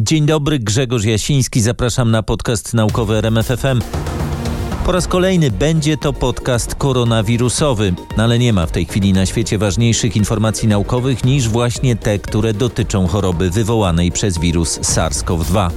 Dzień dobry, Grzegorz Jasiński, zapraszam na podcast naukowy RMFFM. Po raz kolejny będzie to podcast koronawirusowy, ale nie ma w tej chwili na świecie ważniejszych informacji naukowych niż właśnie te, które dotyczą choroby wywołanej przez wirus SARS-CoV-2.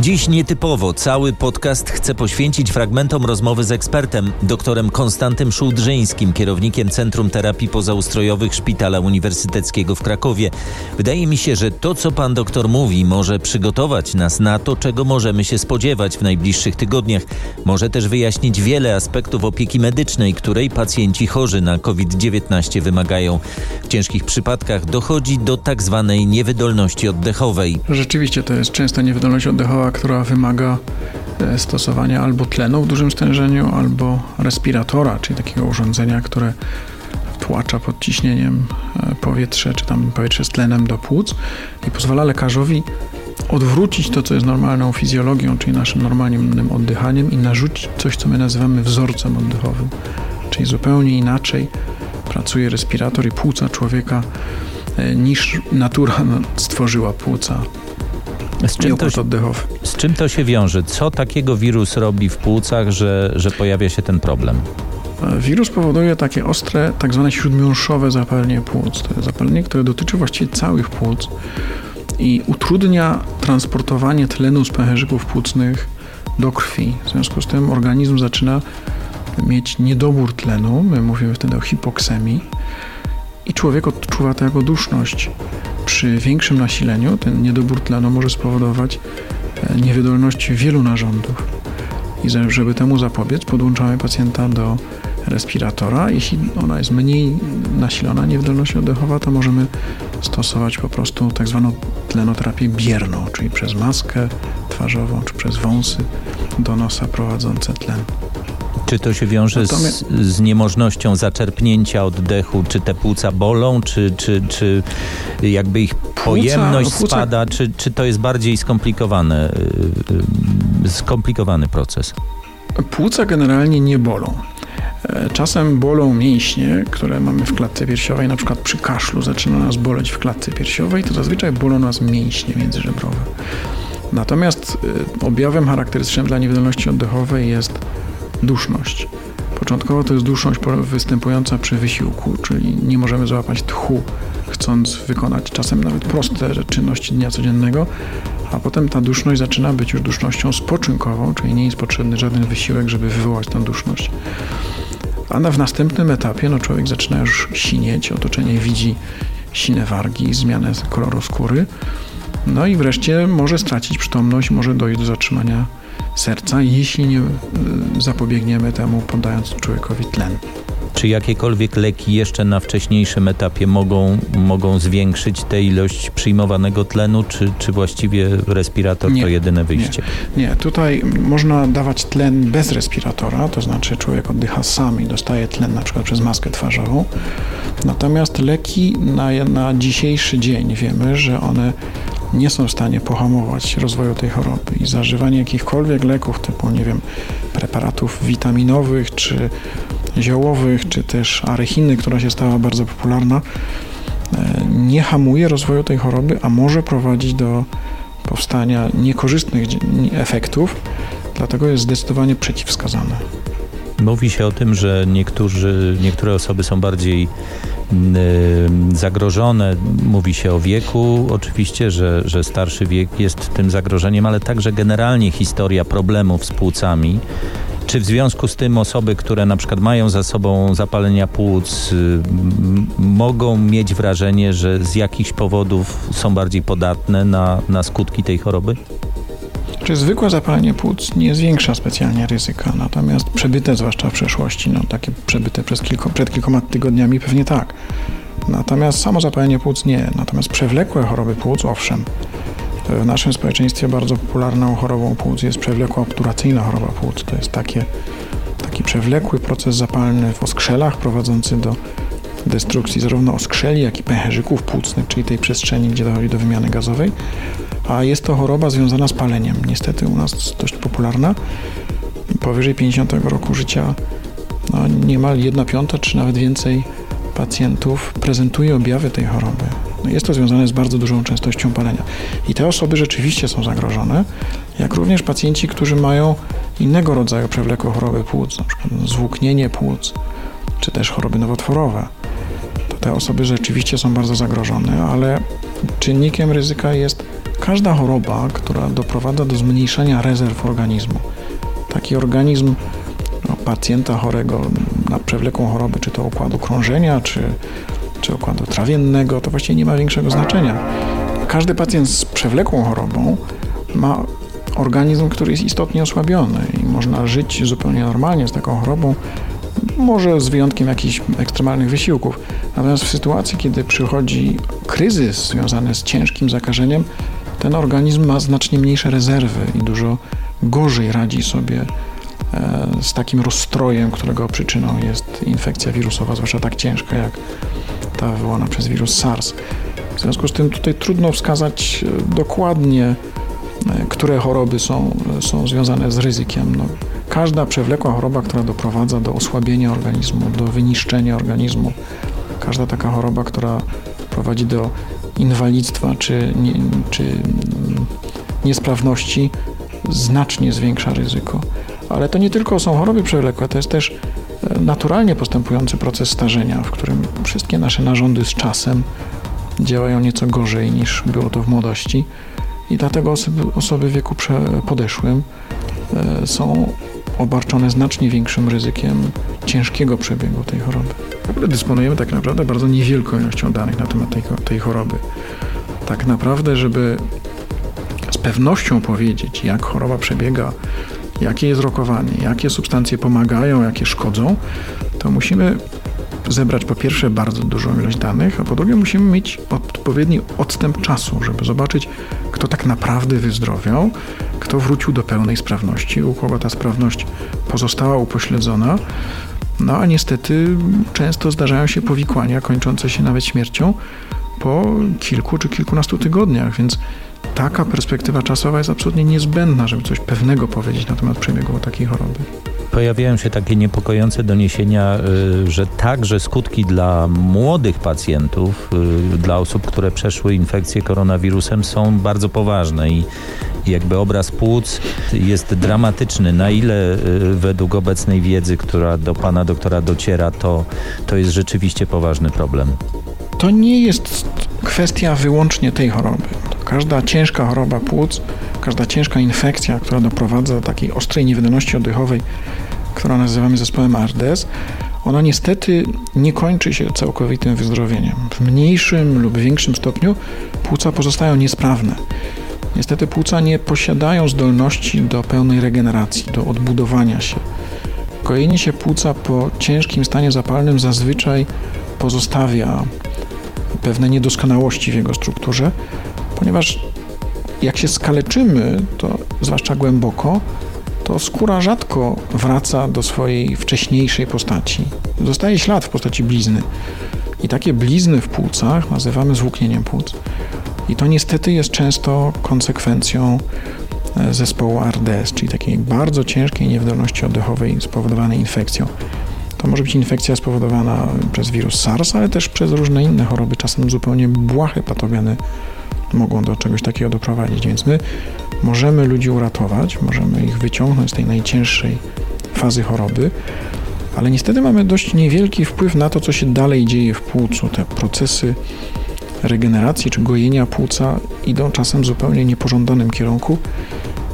Dziś nietypowo cały podcast chcę poświęcić fragmentom rozmowy z ekspertem, doktorem Konstantym Szułdrzyńskim, kierownikiem Centrum Terapii Pozaustrojowych Szpitala Uniwersyteckiego w Krakowie. Wydaje mi się, że to, co pan doktor mówi, może przygotować nas na to, czego możemy się spodziewać w najbliższych tygodniach. Może też wyjaśnić wiele aspektów opieki medycznej, której pacjenci chorzy na COVID-19 wymagają. W ciężkich przypadkach dochodzi do tak zwanej niewydolności oddechowej. Rzeczywiście to jest często niewydolność oddechowa która wymaga e, stosowania albo tlenu w dużym stężeniu, albo respiratora, czyli takiego urządzenia, które tłacza pod ciśnieniem e, powietrze, czy tam powietrze z tlenem do płuc i pozwala lekarzowi odwrócić to, co jest normalną fizjologią, czyli naszym normalnym oddychaniem i narzucić coś, co my nazywamy wzorcem oddechowym. Czyli zupełnie inaczej pracuje respirator i płuca człowieka e, niż natura stworzyła płuca z czym, to się, z czym to się wiąże? Co takiego wirus robi w płucach, że, że pojawia się ten problem? Wirus powoduje takie ostre, tak zwane śródmiąższowe zapalenie płuc. To jest zapalenie, które dotyczy właściwie całych płuc i utrudnia transportowanie tlenu z pęcherzyków płucnych do krwi. W związku z tym organizm zaczyna mieć niedobór tlenu, my mówimy wtedy o hipoksemii i człowiek odczuwa to jako duszność przy większym nasileniu ten niedobór tlenu może spowodować e, niewydolność wielu narządów. I żeby temu zapobiec, podłączamy pacjenta do respiratora. Jeśli ona jest mniej nasilona, niewydolność oddechowa, to możemy stosować po prostu tak zwaną tlenoterapię bierną, czyli przez maskę twarzową czy przez wąsy do nosa prowadzące tlen. Czy to się wiąże z, z niemożnością zaczerpnięcia oddechu? Czy te płuca bolą? Czy, czy, czy jakby ich pojemność płuca, spada? Czy, czy to jest bardziej skomplikowane, y, skomplikowany proces? Płuca generalnie nie bolą. E, czasem bolą mięśnie, które mamy w klatce piersiowej, na przykład przy kaszlu zaczyna nas boleć w klatce piersiowej, to zazwyczaj bolą nas mięśnie międzyżebrowe. Natomiast y, objawem charakterystycznym dla niewydolności oddechowej jest duszność. Początkowo to jest duszność występująca przy wysiłku, czyli nie możemy złapać tchu, chcąc wykonać czasem nawet proste czynności dnia codziennego, a potem ta duszność zaczyna być już dusznością spoczynkową, czyli nie jest potrzebny żaden wysiłek, żeby wywołać tę duszność. A na, w następnym etapie no, człowiek zaczyna już sinieć, otoczenie widzi sine wargi, zmianę koloru skóry, no i wreszcie może stracić przytomność, może dojść do zatrzymania serca, jeśli nie y, zapobiegniemy temu, podając człowiekowi tlen. Czy jakiekolwiek leki jeszcze na wcześniejszym etapie mogą, mogą zwiększyć tę ilość przyjmowanego tlenu, czy, czy właściwie respirator nie, to jedyne wyjście? Nie, nie, tutaj można dawać tlen bez respiratora, to znaczy człowiek oddycha sam i dostaje tlen na przykład przez maskę twarzową. Natomiast leki na, na dzisiejszy dzień wiemy, że one nie są w stanie pohamować rozwoju tej choroby i zażywanie jakichkolwiek leków typu, nie wiem, preparatów witaminowych czy ziołowych, czy też arechiny, która się stała bardzo popularna, e, nie hamuje rozwoju tej choroby, a może prowadzić do powstania niekorzystnych efektów, dlatego jest zdecydowanie przeciwwskazane. Mówi się o tym, że niektórzy, niektóre osoby są bardziej zagrożone. Mówi się o wieku, oczywiście, że, że starszy wiek jest tym zagrożeniem, ale także generalnie historia problemów z płucami. Czy w związku z tym osoby, które na przykład mają za sobą zapalenia płuc, mogą mieć wrażenie, że z jakichś powodów są bardziej podatne na, na skutki tej choroby? Czy zwykłe zapalenie płuc nie zwiększa specjalnie ryzyka, natomiast przebyte, zwłaszcza w przeszłości, no takie przebyte przez kilko, przed kilkoma tygodniami pewnie tak. Natomiast samo zapalenie płuc nie. Natomiast przewlekłe choroby płuc, owszem. W naszym społeczeństwie bardzo popularną chorobą płuc jest przewlekła obturacyjna choroba płuc. To jest takie, taki przewlekły proces zapalny w oskrzelach prowadzący do destrukcji zarówno oskrzeli, jak i pęcherzyków płucnych, czyli tej przestrzeni, gdzie dochodzi do wymiany gazowej a jest to choroba związana z paleniem. Niestety u nas dość popularna. Powyżej 50 roku życia no, niemal 1 piąta czy nawet więcej pacjentów prezentuje objawy tej choroby. No jest to związane z bardzo dużą częstością palenia. I te osoby rzeczywiście są zagrożone, jak również pacjenci, którzy mają innego rodzaju przewlekłe choroby płuc, np. zwłóknienie płuc, czy też choroby nowotworowe. Te osoby rzeczywiście są bardzo zagrożone, ale czynnikiem ryzyka jest każda choroba, która doprowadza do zmniejszenia rezerw organizmu. Taki organizm no, pacjenta chorego na przewlekłą chorobę, czy to układu krążenia, czy, czy układu trawiennego, to właściwie nie ma większego znaczenia. Każdy pacjent z przewlekłą chorobą ma organizm, który jest istotnie osłabiony i można żyć zupełnie normalnie z taką chorobą, może z wyjątkiem jakichś ekstremalnych wysiłków. Natomiast w sytuacji, kiedy przychodzi kryzys związany z ciężkim zakażeniem, ten organizm ma znacznie mniejsze rezerwy i dużo gorzej radzi sobie e, z takim rozstrojem, którego przyczyną jest infekcja wirusowa, zwłaszcza tak ciężka jak ta wywołana przez wirus SARS. W związku z tym tutaj trudno wskazać e, dokładnie, e, które choroby są, są związane z ryzykiem. No, każda przewlekła choroba, która doprowadza do osłabienia organizmu, do wyniszczenia organizmu, każda taka choroba, która prowadzi do inwalidztwa czy, nie, czy niesprawności, znacznie zwiększa ryzyko. Ale to nie tylko są choroby przewlekłe, to jest też e, naturalnie postępujący proces starzenia, w którym wszystkie nasze narządy z czasem działają nieco gorzej niż było to w młodości i dlatego osoby, osoby w wieku podeszłym e, są obarczone znacznie większym ryzykiem ciężkiego przebiegu tej choroby. W ogóle dysponujemy tak naprawdę bardzo niewielką ilością danych na temat tej, tej choroby. Tak naprawdę, żeby z pewnością powiedzieć, jak choroba przebiega, jakie jest rokowanie, jakie substancje pomagają, jakie szkodzą, to musimy zebrać po pierwsze bardzo dużą ilość danych, a po drugie musimy mieć odpowiedni odstęp czasu, żeby zobaczyć, kto tak naprawdę wyzdrowiał, kto wrócił do pełnej sprawności, u kogo ta sprawność pozostała upośledzona. No a niestety często zdarzają się powikłania kończące się nawet śmiercią po kilku czy kilkunastu tygodniach, więc taka perspektywa czasowa jest absolutnie niezbędna, żeby coś pewnego powiedzieć na temat przebiegu takiej choroby pojawiają się takie niepokojące doniesienia, y, że także skutki dla młodych pacjentów, y, dla osób, które przeszły infekcję koronawirusem są bardzo poważne i jakby obraz płuc jest dramatyczny. Na ile y, według obecnej wiedzy, która do pana doktora dociera, to, to jest rzeczywiście poważny problem? To nie jest kwestia wyłącznie tej choroby. Każda ciężka choroba płuc, każda ciężka infekcja, która doprowadza do takiej ostrej niewydolności oddechowej, którą nazywamy zespołem ARDES, ona niestety nie kończy się całkowitym wyzdrowieniem. W mniejszym lub większym stopniu płuca pozostają niesprawne. Niestety płuca nie posiadają zdolności do pełnej regeneracji, do odbudowania się. Kojenie się płuca po ciężkim stanie zapalnym zazwyczaj pozostawia pewne niedoskonałości w jego strukturze, ponieważ jak się skaleczymy, to zwłaszcza głęboko, to skóra rzadko wraca do swojej wcześniejszej postaci. Zostaje ślad w postaci blizny. I takie blizny w płucach nazywamy zwłóknieniem płuc. I to niestety jest często konsekwencją e, zespołu RDS, czyli takiej bardzo ciężkiej niewydolności oddechowej spowodowanej infekcją. To może być infekcja spowodowana przez wirus SARS, ale też przez różne inne choroby, czasem zupełnie błahe patogeny mogą do czegoś takiego doprowadzić. Więc my możemy ludzi uratować, możemy ich wyciągnąć z tej najcięższej fazy choroby, ale niestety mamy dość niewielki wpływ na to, co się dalej dzieje w płucu. Te procesy regeneracji czy gojenia płuca idą czasem w zupełnie niepożądanym kierunku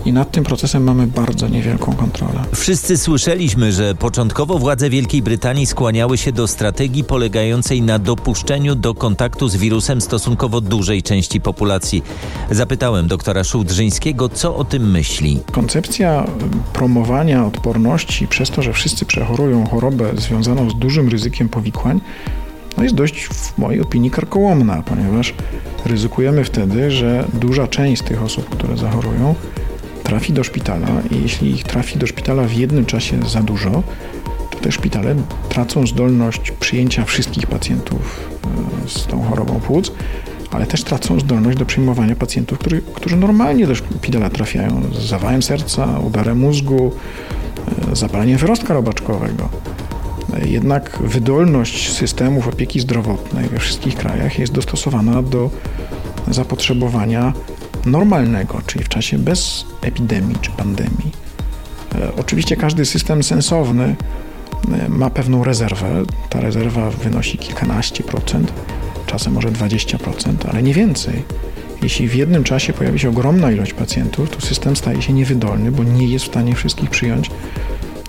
i nad tym procesem mamy bardzo niewielką kontrolę. Wszyscy słyszeliśmy, że początkowo władze Wielkiej Brytanii skłaniały się do strategii polegającej na dopuszczeniu do kontaktu z wirusem stosunkowo dużej części populacji. Zapytałem doktora Szułdrzyńskiego, co o tym myśli. Koncepcja promowania odporności przez to, że wszyscy przechorują chorobę związaną z dużym ryzykiem powikłań, no jest dość w mojej opinii karkołomna, ponieważ ryzykujemy wtedy, że duża część z tych osób, które zachorują, trafi do szpitala i jeśli ich trafi do szpitala w jednym czasie za dużo, to te szpitale tracą zdolność przyjęcia wszystkich pacjentów e, z tą chorobą płuc, ale też tracą zdolność do przyjmowania pacjentów, który, którzy normalnie do szpitala trafiają z zawałem serca, udarem mózgu, e, zapaleniem wyrostka robaczkowego. Jednak wydolność systemów opieki zdrowotnej we wszystkich krajach jest dostosowana do zapotrzebowania normalnego, czyli w czasie bez epidemii czy pandemii. E, oczywiście każdy system sensowny e, ma pewną rezerwę. Ta rezerwa wynosi kilkanaście procent, czasem może 20%, ale nie więcej. Jeśli w jednym czasie pojawi się ogromna ilość pacjentów, to system staje się niewydolny, bo nie jest w stanie wszystkich przyjąć,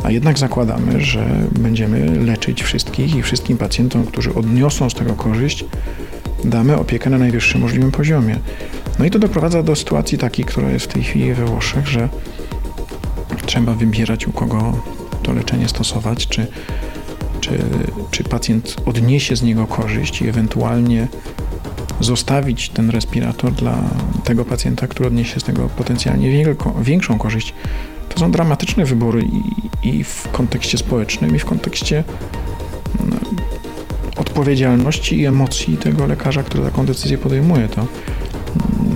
a jednak zakładamy, że będziemy leczyć wszystkich i wszystkim pacjentom, którzy odniosą z tego korzyść, damy opiekę na najwyższym możliwym poziomie. No i to doprowadza do sytuacji takiej, która jest w tej chwili we Włoszech, że trzeba wybierać, u kogo to leczenie stosować, czy, czy, czy pacjent odniesie z niego korzyść i ewentualnie zostawić ten respirator dla tego pacjenta, który odniesie z tego potencjalnie wielko, większą korzyść. To są dramatyczne wybory i, i w kontekście społecznym, i w kontekście no, odpowiedzialności i emocji tego lekarza, który taką decyzję podejmuje. To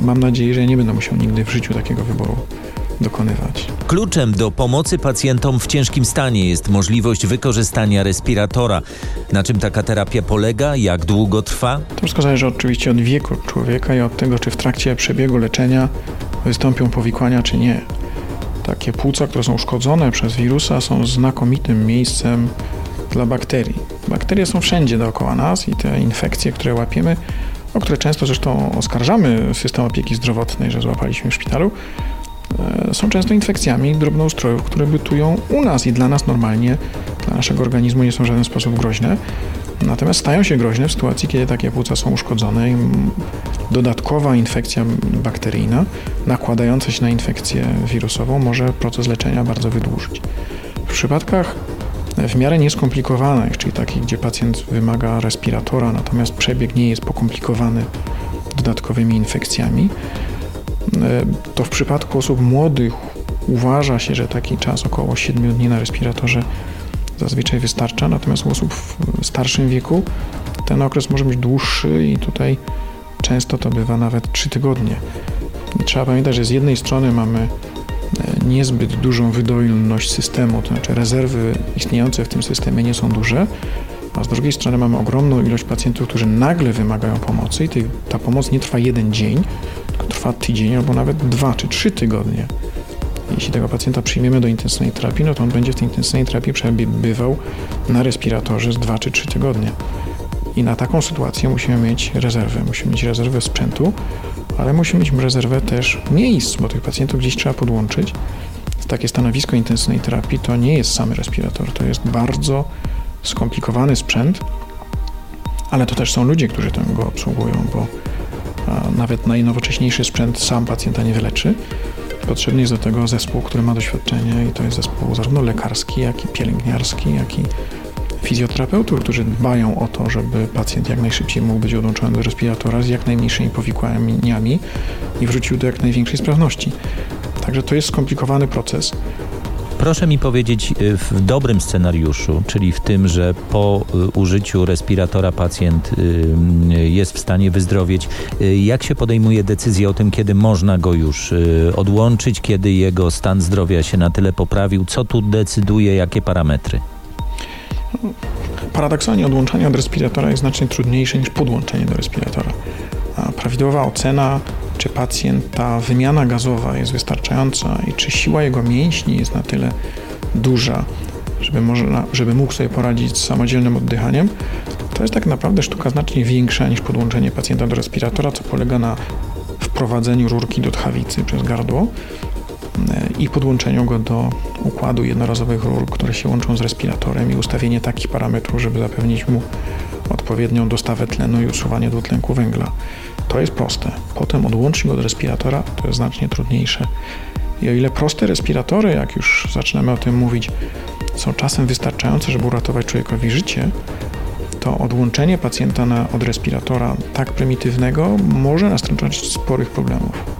mam nadzieję, że ja nie będę musiał nigdy w życiu takiego wyboru dokonywać. Kluczem do pomocy pacjentom w ciężkim stanie jest możliwość wykorzystania respiratora. Na czym taka terapia polega? Jak długo trwa? To wszystko zależy oczywiście od wieku człowieka i od tego, czy w trakcie przebiegu leczenia wystąpią powikłania, czy nie. Takie płuca, które są uszkodzone przez wirusa, są znakomitym miejscem dla bakterii. Bakterie są wszędzie dookoła nas i te infekcje, które łapiemy, o które często zresztą oskarżamy system opieki zdrowotnej, że złapaliśmy w szpitalu, e, są często infekcjami drobnoustrojów, które bytują u nas i dla nas normalnie, dla naszego organizmu nie są w żaden sposób groźne. Natomiast stają się groźne w sytuacji, kiedy takie płuca są uszkodzone i dodatkowa infekcja bakteryjna nakładająca się na infekcję wirusową może proces leczenia bardzo wydłużyć. W przypadkach w miarę nieskomplikowanych, czyli takich, gdzie pacjent wymaga respiratora, natomiast przebieg nie jest pokomplikowany dodatkowymi infekcjami, e, to w przypadku osób młodych uważa się, że taki czas około 7 dni na respiratorze zazwyczaj wystarcza, natomiast u osób w starszym wieku ten okres może być dłuższy i tutaj często to bywa nawet 3 tygodnie. Trzeba pamiętać, że z jednej strony mamy niezbyt dużą wydolność systemu, to znaczy rezerwy istniejące w tym systemie nie są duże, a z drugiej strony mamy ogromną ilość pacjentów, którzy nagle wymagają pomocy i ta pomoc nie trwa jeden dzień, tylko trwa tydzień albo nawet dwa czy trzy tygodnie. Jeśli tego pacjenta przyjmiemy do intensywnej terapii, no to on będzie w tej intensywnej terapii przebywał na respiratorze z 2 czy 3 tygodnie. I na taką sytuację musimy mieć rezerwę. Musimy mieć rezerwę sprzętu, ale musimy mieć rezerwę też miejsc, bo tych pacjentów gdzieś trzeba podłączyć. Takie stanowisko intensywnej terapii to nie jest sam respirator, to jest bardzo skomplikowany sprzęt, ale to też są ludzie, którzy go obsługują, bo nawet najnowocześniejszy sprzęt sam pacjenta nie wyleczy. Potrzebny jest do tego zespół, który ma doświadczenie i to jest zespół zarówno lekarski, jak i pielęgniarski, jak i fizjoterapeutów, którzy dbają o to, żeby pacjent jak najszybciej mógł być odłączony do respiratora z jak najmniejszymi powikłaniami i wrócił do jak największej sprawności. Także to jest skomplikowany proces. Proszę mi powiedzieć y, w dobrym scenariuszu, czyli w tym, że po y, użyciu respiratora pacjent y, jest w stanie wyzdrowieć, jak się podejmuje decyzję o tym, kiedy można go już odłączyć, kiedy jego stan zdrowia się na tyle poprawił, co tu decyduje, jakie parametry? Paradoksalnie odłączanie od respiratora jest znacznie trudniejsze niż podłączenie do respiratora. A prawidłowa ocena czy pacjent ta wymiana gazowa jest wystarczająca i czy siła jego mięśni jest na tyle duża, żeby, można, żeby mógł sobie poradzić z samodzielnym oddychaniem, to jest tak naprawdę sztuka znacznie większa niż podłączenie pacjenta do respiratora, co polega na wprowadzeniu rurki do tchawicy przez gardło i podłączeniu go do układu jednorazowych rur, które się łączą z respiratorem i ustawienie takich parametrów, żeby zapewnić mu odpowiednią dostawę tlenu i usuwanie dwutlenku węgla. To jest proste. Potem odłączyć go od respiratora to jest znacznie trudniejsze. I o ile proste respiratory, jak już zaczynamy o tym mówić, są czasem wystarczające, żeby uratować człowiekowi życie, to odłączenie pacjenta na, od respiratora tak prymitywnego może nastręczać sporych problemów.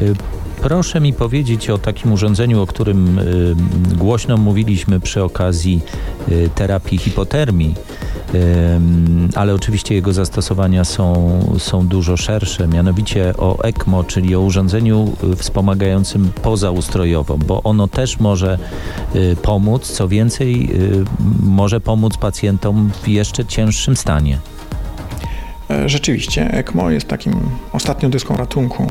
Y, proszę mi powiedzieć o takim urządzeniu, o którym y, głośno mówiliśmy przy okazji y, terapii hipotermii ale oczywiście jego zastosowania są, są dużo szersze, mianowicie o ECMO, czyli o urządzeniu wspomagającym pozaustrojowo, bo ono też może pomóc, co więcej, może pomóc pacjentom w jeszcze cięższym stanie. E, rzeczywiście, ECMO jest takim ostatnią dyską ratunku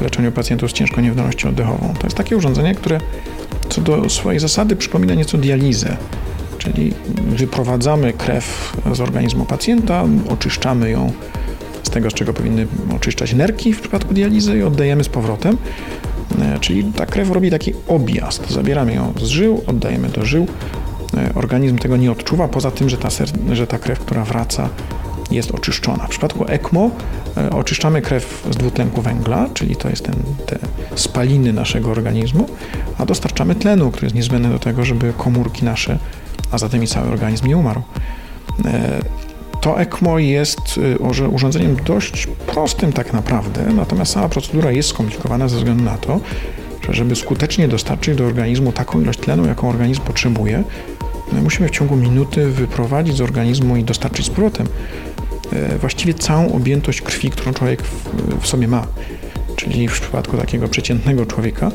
leczeniu pacjentów z ciężką niewydolnością oddechową. To jest takie urządzenie, które co do swojej zasady przypomina nieco dializę, czyli wyprowadzamy krew z organizmu pacjenta, oczyszczamy ją z tego, z czego powinny oczyszczać nerki w przypadku dializy i oddajemy z powrotem. E, czyli ta krew robi taki objazd. Zabieramy ją z żył, oddajemy do żył. E, organizm tego nie odczuwa, poza tym, że ta, że ta krew, która wraca, jest oczyszczona. W przypadku ECMO e, oczyszczamy krew z dwutlenku węgla, czyli to jest ten, te spaliny naszego organizmu, a dostarczamy tlenu, który jest niezbędny do tego, żeby komórki nasze, a zatem i cały organizm nie umarł. E, to ECMO jest e, urządzeniem dość prostym tak naprawdę, natomiast sama procedura jest skomplikowana ze względu na to, że żeby skutecznie dostarczyć do organizmu taką ilość tlenu, jaką organizm potrzebuje, musimy w ciągu minuty wyprowadzić z organizmu i dostarczyć z powrotem właściwie całą objętość krwi, którą człowiek w, sobie ma. Czyli w przypadku takiego przeciętnego człowieka,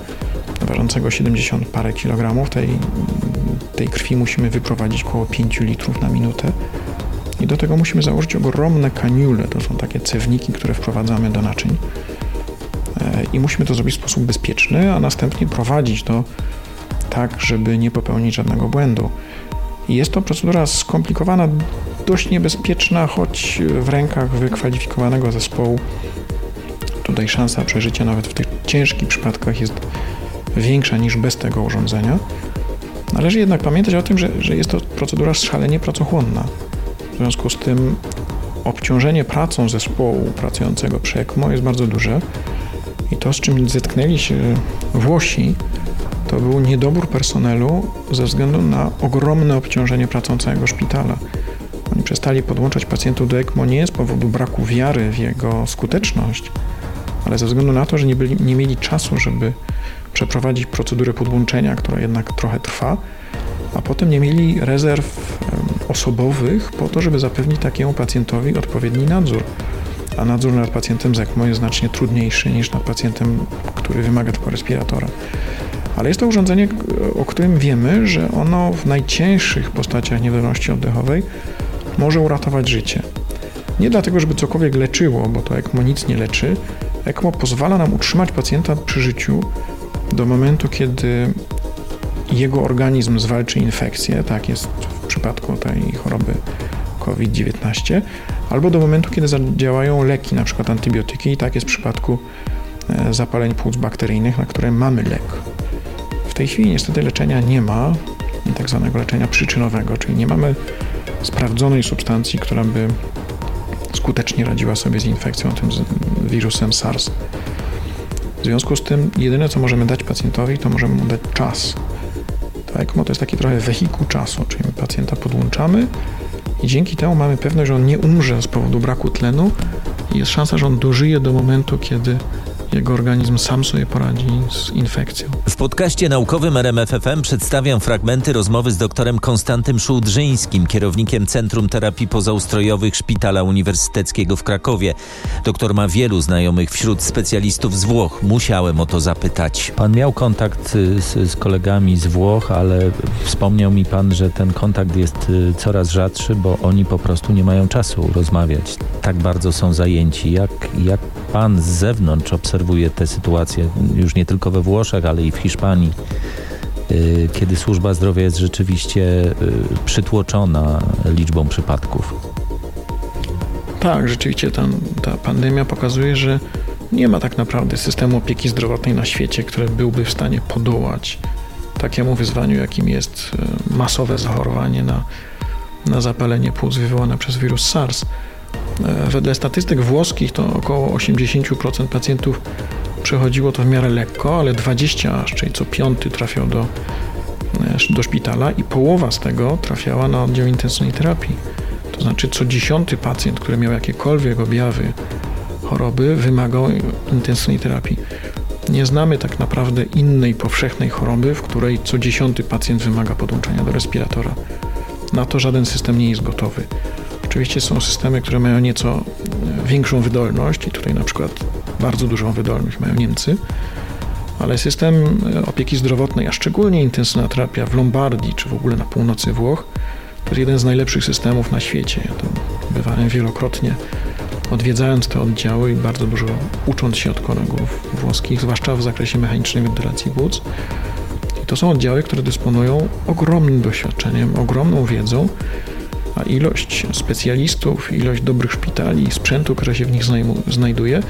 ważącego 70 parę kilogramów, tej, tej krwi musimy wyprowadzić około 5 litrów na minutę. I do tego musimy założyć ogromne kaniule, to są takie cewniki, które wprowadzamy do naczyń. E, I musimy to zrobić w sposób bezpieczny, a następnie prowadzić to tak, żeby nie popełnić żadnego błędu. Jest to procedura skomplikowana, dość niebezpieczna, choć w rękach wykwalifikowanego zespołu tutaj szansa przeżycia nawet w tych ciężkich przypadkach jest większa niż bez tego urządzenia. Należy jednak pamiętać o tym, że, że jest to procedura szalenie pracochłonna. W związku z tym obciążenie pracą zespołu pracującego przy ECMO jest bardzo duże i to, z czym zetknęli się Włosi, to był niedobór personelu ze względu na ogromne obciążenie pracą całego szpitala. Oni przestali podłączać pacjentów do ECMO nie z powodu braku wiary w jego skuteczność, ale ze względu na to, że nie, byli, nie mieli czasu, żeby przeprowadzić procedurę podłączenia, która jednak trochę trwa, a potem nie mieli rezerw osobowych po to, żeby zapewnić takiemu pacjentowi odpowiedni nadzór. A nadzór nad pacjentem z ECMO jest znacznie trudniejszy niż nad pacjentem, który wymaga tylko respiratora. Ale jest to urządzenie, o którym wiemy, że ono w najcięższych postaciach niewydolności oddechowej może uratować życie. Nie dlatego, żeby cokolwiek leczyło, bo to ECMO nic nie leczy. ECMO pozwala nam utrzymać pacjenta przy życiu do momentu, kiedy jego organizm zwalczy infekcję, tak jest w przypadku tej choroby COVID-19, albo do momentu, kiedy zadziałają leki, na przykład antybiotyki, i tak jest w przypadku e, zapaleń płuc bakteryjnych, na które mamy lek. W tej chwili niestety leczenia nie ma, tak zwanego leczenia przyczynowego, czyli nie mamy sprawdzonej substancji, która by skutecznie radziła sobie z infekcją tym wirusem SARS. W związku z tym jedyne, co możemy dać pacjentowi, to możemy mu dać czas. ECMO to jest taki trochę wehikuł czasu, czyli my pacjenta podłączamy i dzięki temu mamy pewność, że on nie umrze z powodu braku tlenu i jest szansa, że on dożyje do momentu, kiedy jego organizm sam sobie poradzi z infekcją. W podcaście naukowym RMFFM przedstawiam fragmenty rozmowy z doktorem Konstantym Szułdrzyńskim, kierownikiem Centrum Terapii Pozaustrojowych Szpitala Uniwersyteckiego w Krakowie. Doktor ma wielu znajomych wśród specjalistów z Włoch. Musiałem o to zapytać. Pan miał kontakt y, z, z kolegami z Włoch, ale wspomniał mi pan, że ten kontakt jest y, coraz rzadszy, bo oni po prostu nie mają czasu rozmawiać. Tak bardzo są zajęci. Jak, jak pan z zewnątrz obserwuje obserwuję tę sytuację już nie tylko we Włoszech, ale i w Hiszpanii, y, kiedy służba zdrowia jest rzeczywiście y, przytłoczona liczbą przypadków. Tak, rzeczywiście ta, ta pandemia pokazuje, że nie ma tak naprawdę systemu opieki zdrowotnej na świecie, który byłby w stanie podołać takiemu wyzwaniu, jakim jest y, masowe zachorowanie na, na zapalenie płuc wywołane przez wirus SARS. Wedle statystyk włoskich to około 80% pacjentów przechodziło to w miarę lekko, ale 20 aż, czyli co piąty trafiał do, e, do szpitala i połowa z tego trafiała na oddział intensywnej terapii. To znaczy co dziesiąty pacjent, który miał jakiekolwiek objawy choroby, wymagał intensywnej terapii. Nie znamy tak naprawdę innej powszechnej choroby, w której co dziesiąty pacjent wymaga podłączenia do respiratora. Na to żaden system nie jest gotowy. Oczywiście są systemy, które mają nieco większą wydolność i tutaj na przykład bardzo dużą wydolność mają Niemcy, ale system opieki zdrowotnej, a szczególnie intensywna terapia w Lombardii czy w ogóle na północy Włoch, to jest jeden z najlepszych systemów na świecie. Ja tam bywałem wielokrotnie, odwiedzając te oddziały i bardzo dużo ucząc się od kolegów włoskich, zwłaszcza w zakresie mechanicznej wentylacji płuc. I to są oddziały, które dysponują ogromnym doświadczeniem, ogromną wiedzą, a ilość specjalistów, ilość dobrych szpitali, sprzętu, który się w nich znajduje,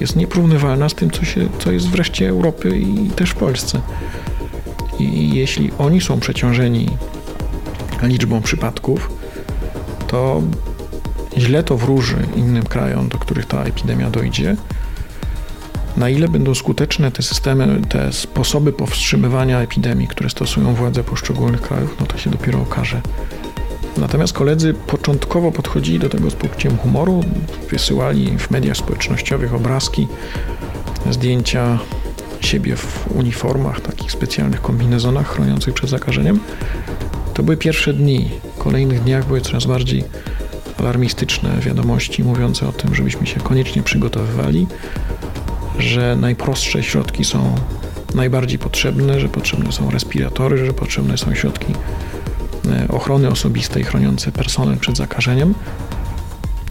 jest nieporównywalna z tym, co, się, co jest w reszcie Europy i też w Polsce. I jeśli oni są przeciążeni liczbą przypadków, to źle to wróży innym krajom, do których ta epidemia dojdzie. Na ile będą skuteczne te systemy, te sposoby powstrzymywania epidemii, które stosują władze poszczególnych krajów, no to się dopiero okaże. Natomiast koledzy początkowo podchodzili do tego z poczuciem humoru, wysyłali w mediach społecznościowych obrazki, zdjęcia siebie w uniformach, takich specjalnych kombinezonach chroniących przed zakażeniem. To były pierwsze dni. W kolejnych dniach były coraz bardziej alarmistyczne wiadomości mówiące o tym, żebyśmy się koniecznie przygotowywali, że najprostsze środki są najbardziej potrzebne, że potrzebne są respiratory, że potrzebne są środki ochrony osobistej chroniące personel przed zakażeniem.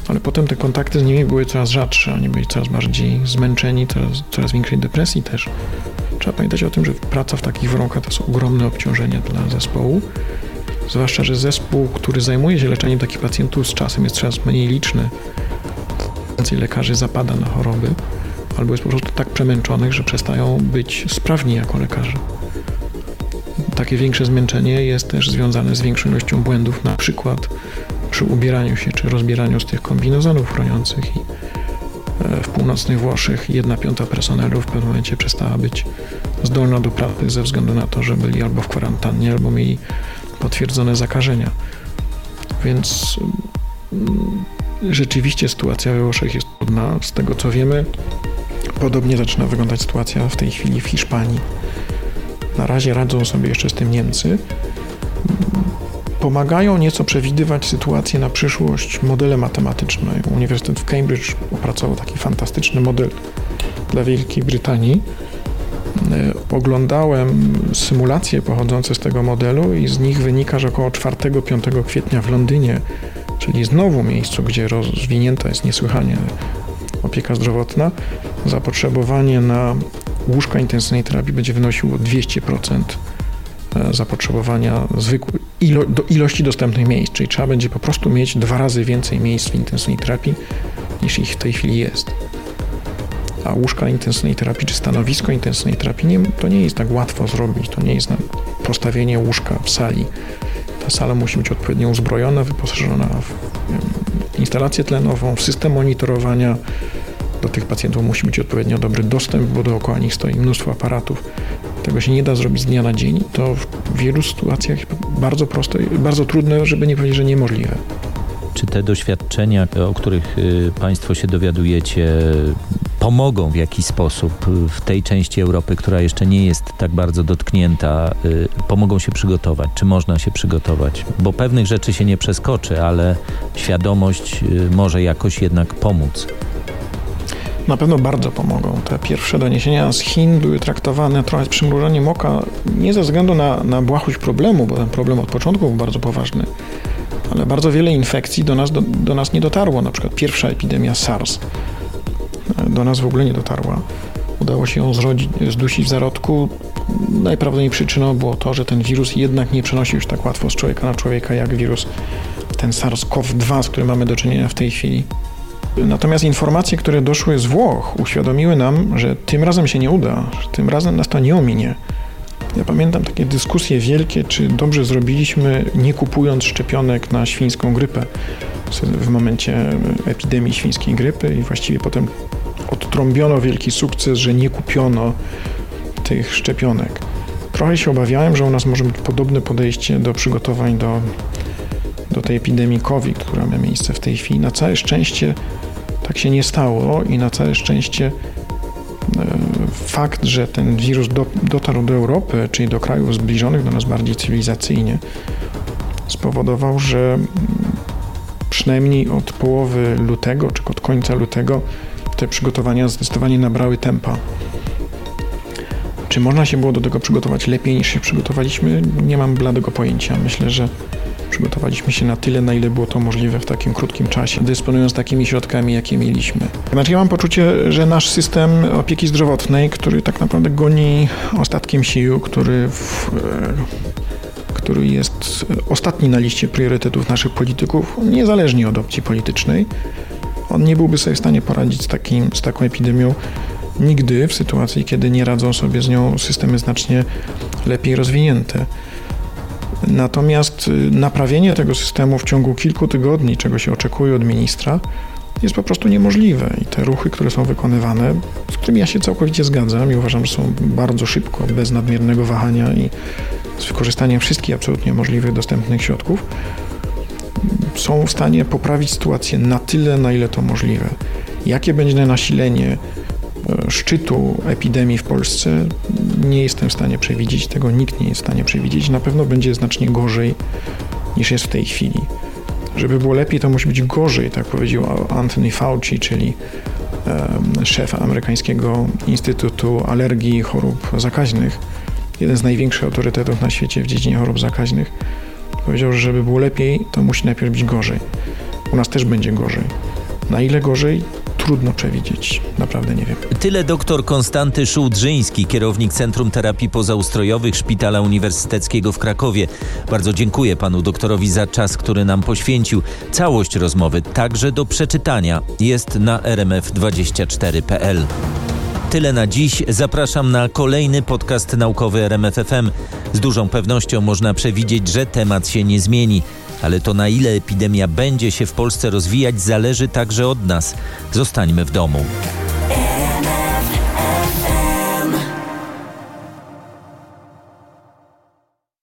Ale potem te kontakty z nimi były coraz rzadsze, oni byli coraz bardziej zmęczeni, coraz, coraz większej depresji też. Trzeba pamiętać o tym, że praca w takich warunkach to są ogromne obciążenia dla zespołu Zwłaszcza, że zespół, który zajmuje się leczeniem takich pacjentów z czasem jest coraz mniej liczny. Więcej lekarzy zapada na choroby albo jest po prostu tak przemęczonych, że przestają być sprawni jako lekarze. Takie większe zmęczenie jest też związane z większą ilością błędów, na przykład przy ubieraniu się czy rozbieraniu z tych kombinezonów chroniących i e, w północnych Włoszech jedna piąta personelu w pewnym momencie przestała być zdolna do pracy ze względu na to, że byli albo w kwarantannie, albo mieli potwierdzone zakażenia. Więc mm, rzeczywiście sytuacja we Włoszech jest trudna. Z tego co wiemy, podobnie zaczyna wyglądać sytuacja w tej chwili w Hiszpanii. Na razie radzą sobie jeszcze z tym Niemcy. Pomagają nieco przewidywać sytuację na przyszłość modele matematyczne. Uniwersytet w Cambridge opracował taki fantastyczny model dla Wielkiej Brytanii E, oglądałem symulacje pochodzące z tego modelu i z nich wynika, że około 4-5 kwietnia w Londynie, czyli znowu miejscu, gdzie rozwinięta jest niesłychanie opieka zdrowotna, zapotrzebowanie na łóżka intensywnej terapii będzie wynosiło 200% e, zapotrzebowania zwykłej ilo, do ilości dostępnych miejsc, czyli trzeba będzie po prostu mieć dwa razy więcej miejsc w intensywnej terapii niż ich w tej chwili jest a łóżka intensywnej terapii czy stanowisko intensywnej terapii nie, to nie jest tak łatwo zrobić. To nie jest postawienie łóżka w sali. Ta sala musi być odpowiednio uzbrojona, wyposażona w instalację tlenową, w system monitorowania. Do tych pacjentów musi być odpowiednio dobry dostęp, bo dookoła nich stoi mnóstwo aparatów. Tego się nie da zrobić z dnia na dzień. To w wielu sytuacjach bardzo proste, bardzo trudne, żeby nie powiedzieć, że niemożliwe. Czy te doświadczenia, o których y, Państwo się dowiadujecie, pomogą w jakiś sposób w tej części Europy, która jeszcze nie jest tak bardzo dotknięta, y, pomogą się przygotować? Czy można się przygotować? Bo pewnych rzeczy się nie przeskoczy, ale świadomość y, może jakoś jednak pomóc. Na pewno bardzo pomogą. Te pierwsze doniesienia z Chin były traktowane trochę z przymrużeniem oka, nie ze względu na, na błahość problemu, bo ten problem od początku był bardzo poważny, ale bardzo wiele infekcji do nas, do, do nas nie dotarło. Na przykład pierwsza epidemia SARS do nas w ogóle nie dotarła. Udało się ją zrodzić, zdusić w zarodku. Najprawdopodobniej przyczyną było to, że ten wirus jednak nie przenosił się tak łatwo z człowieka na człowieka, jak wirus ten SARS-CoV-2, z którym mamy do czynienia w tej chwili. Natomiast informacje, które doszły z Włoch, uświadomiły nam, że tym razem się nie uda, że tym razem nas to nie ominie. Ja pamiętam takie dyskusje wielkie, czy dobrze zrobiliśmy, nie kupując szczepionek na świńską grypę w momencie epidemii świńskiej grypy i właściwie potem odtrąbiono wielki sukces, że nie kupiono tych szczepionek. Trochę się obawiałem, że u nas może być podobne podejście do przygotowań do, do tej epidemii COVID, która ma miejsce w tej chwili. Na całe szczęście tak się nie stało i na całe szczęście e, fakt, że ten wirus do, dotarł do Europy, czyli do krajów zbliżonych do nas bardziej cywilizacyjnie, spowodował, że przynajmniej od połowy lutego, czy od końca lutego, te przygotowania zdecydowanie nabrały tempa. Czy można się było do tego przygotować lepiej niż się przygotowaliśmy? Nie mam bladego pojęcia. Myślę, że przygotowaliśmy się na tyle, na ile było to możliwe w takim krótkim czasie, dysponując takimi środkami, jakie mieliśmy. Znaczy ja mam poczucie, że nasz system opieki zdrowotnej, który tak naprawdę goni ostatkiem sił, który w, e, który jest ostatni na liście priorytetów naszych polityków, niezależnie od opcji politycznej, on nie byłby sobie w stanie poradzić z, takim, z taką epidemią nigdy w sytuacji, kiedy nie radzą sobie z nią systemy znacznie lepiej rozwinięte. Natomiast y, naprawienie tego systemu w ciągu kilku tygodni, czego się oczekuje od ministra, jest po prostu niemożliwe. I te ruchy, które są wykonywane, z którymi ja się całkowicie zgadzam i uważam, że są bardzo szybko, bez nadmiernego wahania i z wykorzystaniem wszystkich absolutnie możliwych dostępnych środków, są w stanie poprawić sytuację na tyle, na ile to możliwe. Jakie będzie nasilenie szczytu epidemii w Polsce, nie jestem w stanie przewidzieć, tego nikt nie jest w stanie przewidzieć. Na pewno będzie znacznie gorzej niż jest w tej chwili. Żeby było lepiej, to musi być gorzej, tak powiedział Anthony Fauci, czyli um, szef amerykańskiego Instytutu Alergii i Chorób Zakaźnych, jeden z największych autorytetów na świecie w dziedzinie chorób zakaźnych. Powiedział, że żeby było lepiej, to musi najpierw być gorzej. U nas też będzie gorzej. Na ile gorzej, trudno przewidzieć. Naprawdę nie wiem. Tyle dr Konstanty Szułdrzyński, kierownik Centrum Terapii Pozaustrojowych Szpitala Uniwersyteckiego w Krakowie. Bardzo dziękuję panu doktorowi za czas, który nam poświęcił. Całość rozmowy, także do przeczytania, jest na rmf24.pl. Tyle na dziś. Zapraszam na kolejny podcast naukowy RMFFM. Z dużą pewnością można przewidzieć, że temat się nie zmieni ale to na ile epidemia będzie się w Polsce rozwijać zależy także od nas. Zostańmy w domu.